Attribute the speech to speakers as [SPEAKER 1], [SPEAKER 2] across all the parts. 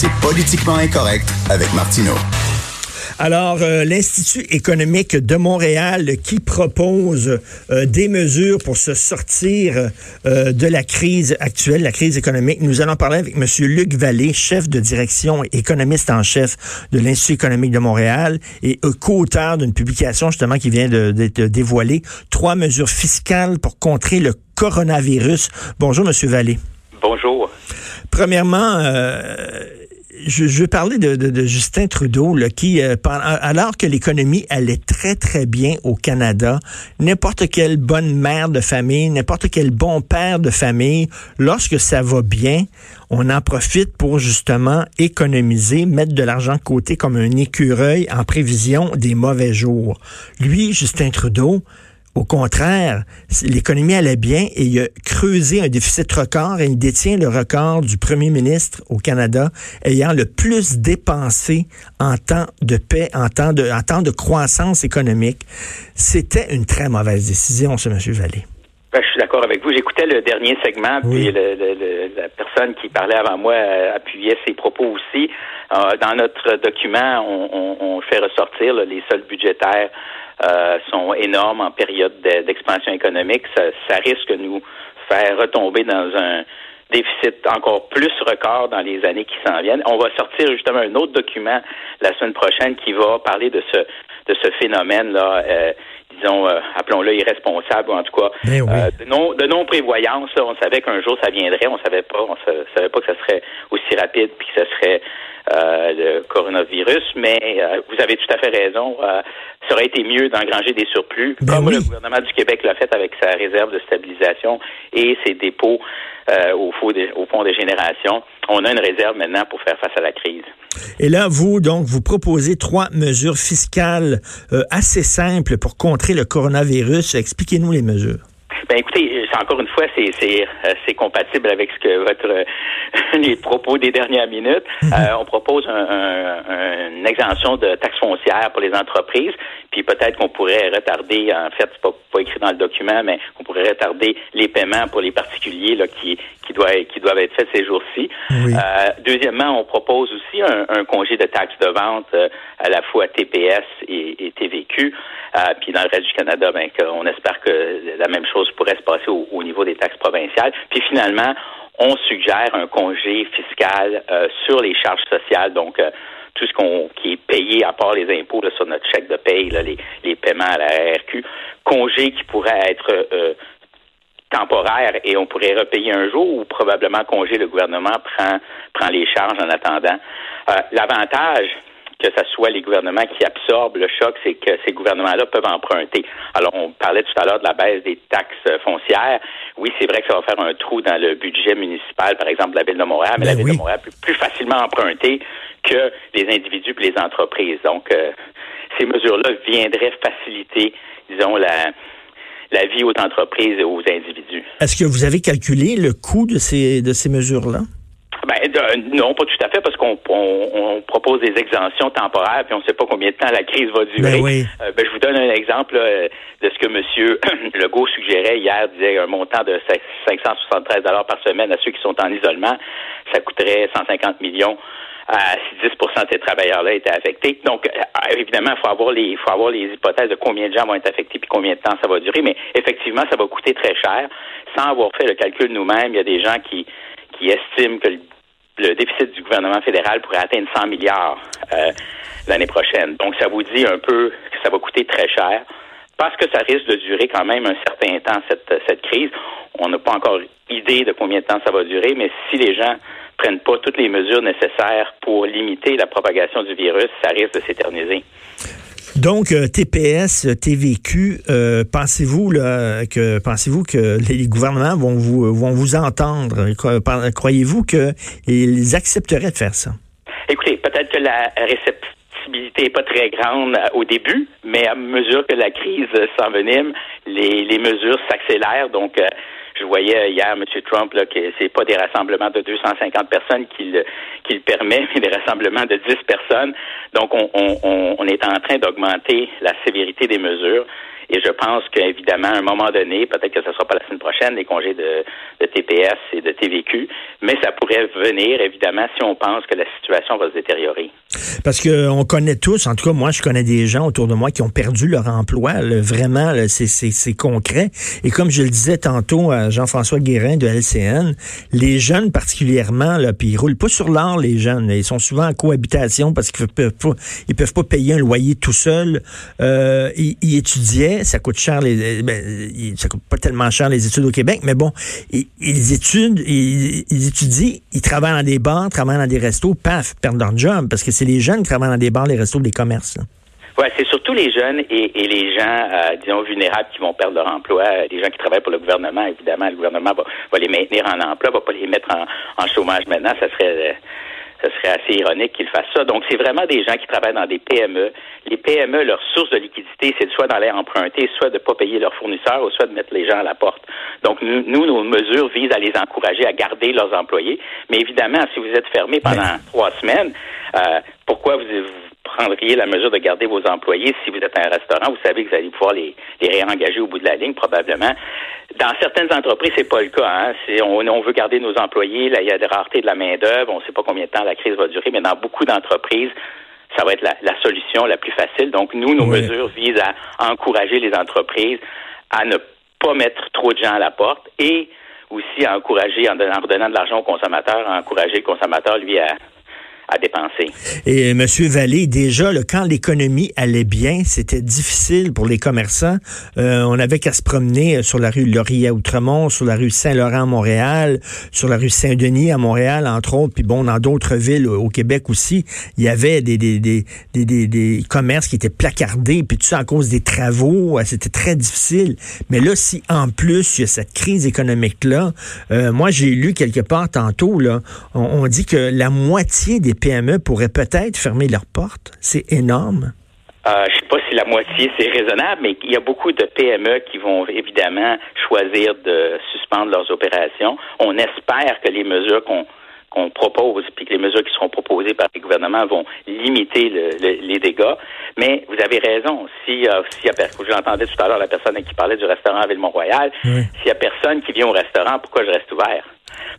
[SPEAKER 1] C'est politiquement incorrect avec Martineau.
[SPEAKER 2] Alors, euh, l'Institut économique de Montréal qui propose euh, des mesures pour se sortir euh, de la crise actuelle, la crise économique. Nous allons parler avec M. Luc Vallée, chef de direction et économiste en chef de l'Institut économique de Montréal et co-auteur d'une publication justement qui vient d'être dévoilée, trois mesures fiscales pour contrer le coronavirus. Bonjour, M. Vallée.
[SPEAKER 3] Bonjour.
[SPEAKER 2] Premièrement, je, je, veux parler de, Justin Trudeau, qui, euh, alors que l'économie allait très, très bien au Canada, n'importe quelle bonne mère de famille, n'importe quel bon père de famille, lorsque ça va bien, on en profite pour justement économiser, mettre de l'argent de côté comme un écureuil en prévision des mauvais jours. Lui, Justin Trudeau, au contraire, l'économie allait bien et il a creusé un déficit record et il détient le record du premier ministre au Canada ayant le plus dépensé en temps de paix, en temps de, en temps de croissance économique. C'était une très mauvaise décision, ce M. Vallée.
[SPEAKER 3] Ben, je suis d'accord avec vous. J'écoutais le dernier segment, puis la personne qui parlait avant moi euh, appuyait ses propos aussi. Euh, dans notre document, on, fait ressortir les soldes budgétaires euh, sont énormes en période d'expansion économique. Ça, ça risque de nous faire retomber dans un déficit encore plus record dans les années qui s'en viennent. On va sortir justement un autre document la semaine prochaine qui va parler de ce de ce phénomène-là, euh, disons, euh, appelons-le irresponsable, ou en tout cas,
[SPEAKER 2] ben
[SPEAKER 3] euh, de non de non prévoyance. on savait qu'un jour ça viendrait, on savait pas, on savait pas que ça serait aussi rapide, puis que ça serait le coronavirus. Mais vous avez tout à fait raison. Ça aurait été mieux d'engranger des surplus,
[SPEAKER 2] ben
[SPEAKER 3] comme le gouvernement du Québec l'a fait avec sa réserve de stabilisation et ses dépôts au, fond des, au fond des générations. On a une réserve maintenant pour faire face à la crise.
[SPEAKER 2] Et là, vous, donc, vous proposez trois mesures fiscales euh, assez simples pour contrer le coronavirus. Expliquez-nous les mesures.
[SPEAKER 3] Ben écoutez, encore une fois, c'est c'est euh, compatible avec ce que votre euh, les propos des dernières minutes. Mhm. on propose un, une exemption de taxes foncières pour les entreprises, puis peut-être qu'on pourrait retarder, en fait, c'est pas, pas écrit dans le document, mais on pourrait retarder les paiements pour les particuliers là qui qui doivent qui doivent être faits ces jours-ci. deuxièmement, on propose aussi un, congé de taxes de vente à la fois TPS et, et TVQ. puis dans le reste du Canada, ben, on espère que la même chose pourrait se passer au, niveau des taxes provinciales. Puis finalement, on suggère un congé fiscal euh, sur les charges sociales, donc euh, tout ce qu'on qui est payé à part les impôts sur notre chèque de paye, les, les paiements à la RRQ, congé qui pourrait être euh, temporaire et on pourrait repayer un jour ou probablement congé, le gouvernement prend prend les charges en attendant. L'avantage que ce soit les gouvernements qui absorbent le choc, c'est que ces gouvernements-là peuvent emprunter. Alors, on parlait tout à l'heure de la baisse des taxes foncières. Oui, c'est vrai que ça va faire un trou dans le budget municipal, par exemple, de la Ville de Montréal, mais
[SPEAKER 2] Ben
[SPEAKER 3] la Ville
[SPEAKER 2] oui.
[SPEAKER 3] de Montréal peut plus facilement emprunter que les individus et les entreprises. Donc, euh, ces mesures-là viendraient faciliter, disons, la, la vie aux entreprises et aux individus.
[SPEAKER 2] Est-ce que vous avez calculé le coût de ces, de ces mesures-là?
[SPEAKER 3] Ben, de- non, pas tout à fait, parce qu'on on, on propose des exemptions temporaires, puis on ne sait pas combien de temps la crise va durer.
[SPEAKER 2] Ben oui.
[SPEAKER 3] Euh, ben, je vous donne un exemple là, de ce que M. Legault suggérait hier, disait un montant de 573 par semaine à ceux qui sont en isolement. Ça coûterait 150 millions à si 10% de ces travailleurs-là étaient affectés. Donc, euh, évidemment, il faut avoir les faut avoir les hypothèses de combien de gens vont être affectés puis combien de temps ça va durer, mais effectivement, ça va coûter très cher. Sans avoir fait le calcul nous-mêmes, il y a des gens qui qui estiment que le, le déficit du gouvernement fédéral pourrait atteindre 100 milliards euh, l'année prochaine. Donc, ça vous dit un peu que ça va coûter très cher parce que ça risque de durer quand même un certain temps, cette, cette crise. On n'a pas encore idée de combien de temps ça va durer, mais si les gens prennent pas toutes les mesures nécessaires pour limiter la propagation du virus, ça risque de s'éterniser.
[SPEAKER 2] Donc, euh, TPS, TVQ, euh, pensez-vous que pensez-vous que les gouvernements vont vous vont vous entendre? Cro- Croyez-vous qu'ils accepteraient de faire ça?
[SPEAKER 3] Écoutez, peut-être que la réceptibilité n'est pas très grande euh, au début, mais à mesure que la crise s'envenime, les, les mesures s'accélèrent. Donc, je voyais hier M. Trump là, que c'est pas des rassemblements de 250 personnes qu'il permet, mais des rassemblements de 10 personnes. Donc, on, on, on est en train d'augmenter la sévérité des mesures. Et je pense qu'évidemment, à un moment donné, peut-être que ce ne sera pas la semaine prochaine, les congés de, TPS et de TVQ, mais ça pourrait venir, évidemment, si on pense que la situation va se détériorer.
[SPEAKER 2] Parce que on connaît tous, en tout cas, moi, je connais des gens autour de moi qui ont perdu leur emploi. vraiment, c'est concret. Et comme je le disais tantôt à Jean-François Guérin de LCN, les jeunes particulièrement, là, puis ils roulent pas sur l'or, les jeunes. Ils sont souvent en cohabitation parce qu'ils peuvent pas, peuvent pas payer un loyer tout seul. Euh, ils, ils étudiaient ça coûte cher, les, ben, ça coûte pas tellement cher les études au Québec, mais bon, ils, étudient, ils, étudient, ils travaillent dans des bars, travaillent dans des restos, paf, perdent leur job, parce que c'est les jeunes qui travaillent dans des bars, les restos, les commerces.
[SPEAKER 3] Oui, c'est surtout les jeunes et, les gens, euh, disons, vulnérables qui vont perdre leur emploi. Les gens qui travaillent pour le gouvernement, évidemment, le gouvernement va, les maintenir en emploi, va pas les mettre en, en chômage maintenant. Ça serait ce serait assez ironique qu'ils fassent ça. Donc, c'est vraiment des gens qui travaillent dans des PME. Les PME, leur source de liquidité, c'est soit d'aller emprunter, soit de ne pas payer leurs fournisseurs, ou soit de mettre les gens à la porte. Donc, nous, nos mesures visent à les encourager à garder leurs employés. Mais évidemment, si vous êtes fermé pendant trois semaines, euh, pourquoi vous, prendriez la mesure de garder vos employés si vous êtes un restaurant? Vous savez que vous allez pouvoir les, les réengager au bout de la ligne, probablement. Dans certaines entreprises, c'est pas le cas. Hein. On, on, veut garder nos employés. Là, il y a des raretés de la main d'œuvre. On ne sait pas combien de temps la crise va durer, mais dans beaucoup d'entreprises, ça va être la, solution la plus facile. Donc, nous, nos mesures visent à encourager les entreprises à ne pas mettre trop de gens à la porte et aussi à encourager, en, en redonnant de l'argent aux consommateurs, à encourager le consommateur, lui, à, à dépenser.
[SPEAKER 2] Et euh, Monsieur Vallée, déjà, là, quand l'économie allait bien, c'était difficile pour les commerçants. Euh, on avait qu'à se promener euh, sur la rue Laurier à Outremont, sur la rue Saint-Laurent à Montréal, sur la rue Saint-Denis à Montréal, entre autres, puis bon, dans d'autres villes au Québec aussi, il y avait des, des, des, des, des commerces qui étaient placardés, puis tout ça à cause des travaux, c'était très difficile. Mais là, si en plus il y a cette crise économique-là, moi j'ai lu quelque part tantôt, là, on dit que la moitié des PME pourraient peut-être fermer leurs portes? C'est énorme.
[SPEAKER 3] Euh, je ne sais pas si la moitié c'est raisonnable, mais il y a beaucoup de PME qui vont évidemment choisir de suspendre leurs opérations. On espère que les mesures qu'on qu'on propose, puis que les mesures qui seront proposées par les gouvernements vont limiter les dégâts. Mais vous avez raison. Si, euh, si y a, je l'entendais tout à l'heure, la personne qui parlait du restaurant à Ville-Mont-Royal, s'il y a personne qui vient au restaurant, pourquoi je reste ouvert?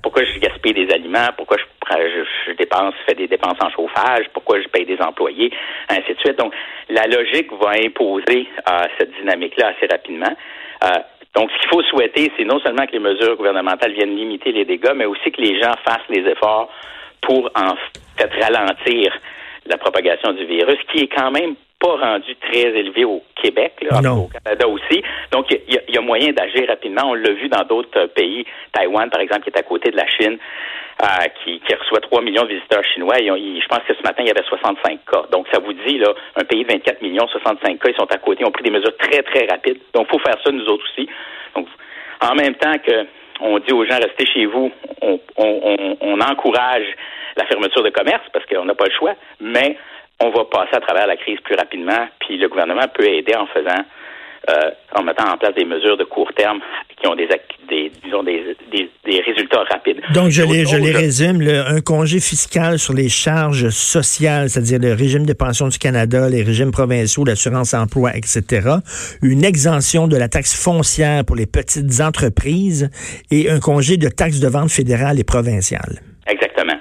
[SPEAKER 3] Pourquoi je gaspille des aliments? Pourquoi je, je, dépense, fais des dépenses en chauffage? Pourquoi je paye des employés? Ainsi de suite. Donc, la logique va imposer euh, cette dynamique-là assez rapidement. Euh, donc, ce qu'il faut souhaiter, c'est non seulement que les mesures gouvernementales viennent limiter les dégâts, mais aussi que les gens fassent les efforts pour en fait ralentir la propagation du virus, qui est quand même pas rendu très élevé au Québec, là, au Canada aussi. Donc, il y, a moyen d'agir rapidement. On l'a vu dans d'autres pays. Taïwan, par exemple, qui est à côté de la Chine, euh, qui, reçoit 3 millions de visiteurs chinois. je pense que ce matin, il y avait 65 cas. Donc, ça vous dit, là, un pays de 24 millions, 65 cas, ils sont à côté, ils ont pris des mesures très, très rapides. Donc, il faut faire ça, nous autres aussi. Donc, en même temps que on dit aux gens restez chez vous, on, on encourage la fermeture de commerce parce qu'on n'a pas le choix, mais on va passer à travers la crise plus rapidement, puis le gouvernement peut aider en faisant, euh, en mettant en place des mesures de court terme qui ont des, des disons des, des, résultats rapides.
[SPEAKER 2] Donc je les je les résume, un congé fiscal sur les charges sociales, c'est-à-dire le régime de pension du Canada, les régimes provinciaux, l'assurance emploi, etc. Une exemption de la taxe foncière pour les petites entreprises et un congé de taxes de vente fédérale et provinciale.
[SPEAKER 3] Exactement.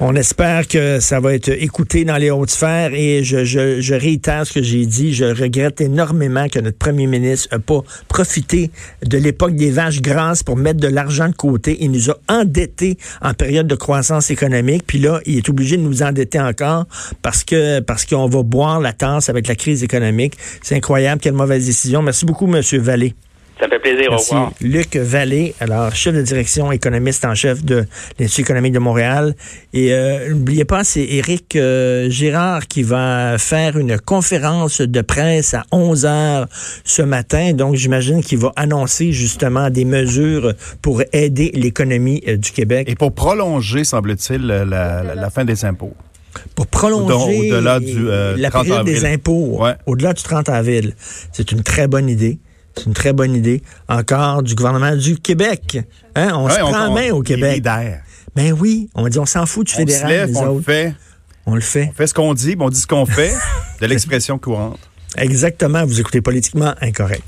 [SPEAKER 2] On espère que ça va être écouté dans les hautes sphères et je, je, je réitère ce que j'ai dit. Je regrette énormément que notre premier ministre n'ait pas profité de l'époque des vaches grasses pour mettre de l'argent de côté. Il nous a endettés en période de croissance économique. Puis là, il est obligé de nous endetter encore parce que parce qu'on va boire la tasse avec la crise économique. C'est incroyable. Quelle mauvaise décision. Merci beaucoup, Monsieur Vallée.
[SPEAKER 3] Ça me fait plaisir. Merci. Au revoir.
[SPEAKER 2] Luc Vallée, alors chef de direction économiste en chef de l'Institut économique de Montréal. Et euh, n'oubliez pas, c'est Éric euh, Girard qui va faire une conférence de presse à 11 heures ce matin. Donc, j'imagine qu'il va annoncer justement des mesures pour aider l'économie euh, du Québec.
[SPEAKER 4] Et pour prolonger, semble-t-il, la fin des impôts.
[SPEAKER 2] Pour prolonger
[SPEAKER 4] Au-delà du, euh,
[SPEAKER 2] la
[SPEAKER 4] 30
[SPEAKER 2] période des
[SPEAKER 4] avril.
[SPEAKER 2] impôts,
[SPEAKER 4] Ouais.
[SPEAKER 2] au-delà du 30 avril. C'est une très bonne idée. C'est une très bonne idée. Encore du gouvernement du Québec. Hein, on
[SPEAKER 4] Ouais,
[SPEAKER 2] se prend en main au Québec. Ben oui, on dit on s'en fout du
[SPEAKER 4] On se lève, on le fait.
[SPEAKER 2] On le fait.
[SPEAKER 4] On fait ce qu'on dit, puis on dit ce qu'on fait, de l'expression courante.
[SPEAKER 2] Exactement. Vous écoutez politiquement incorrect.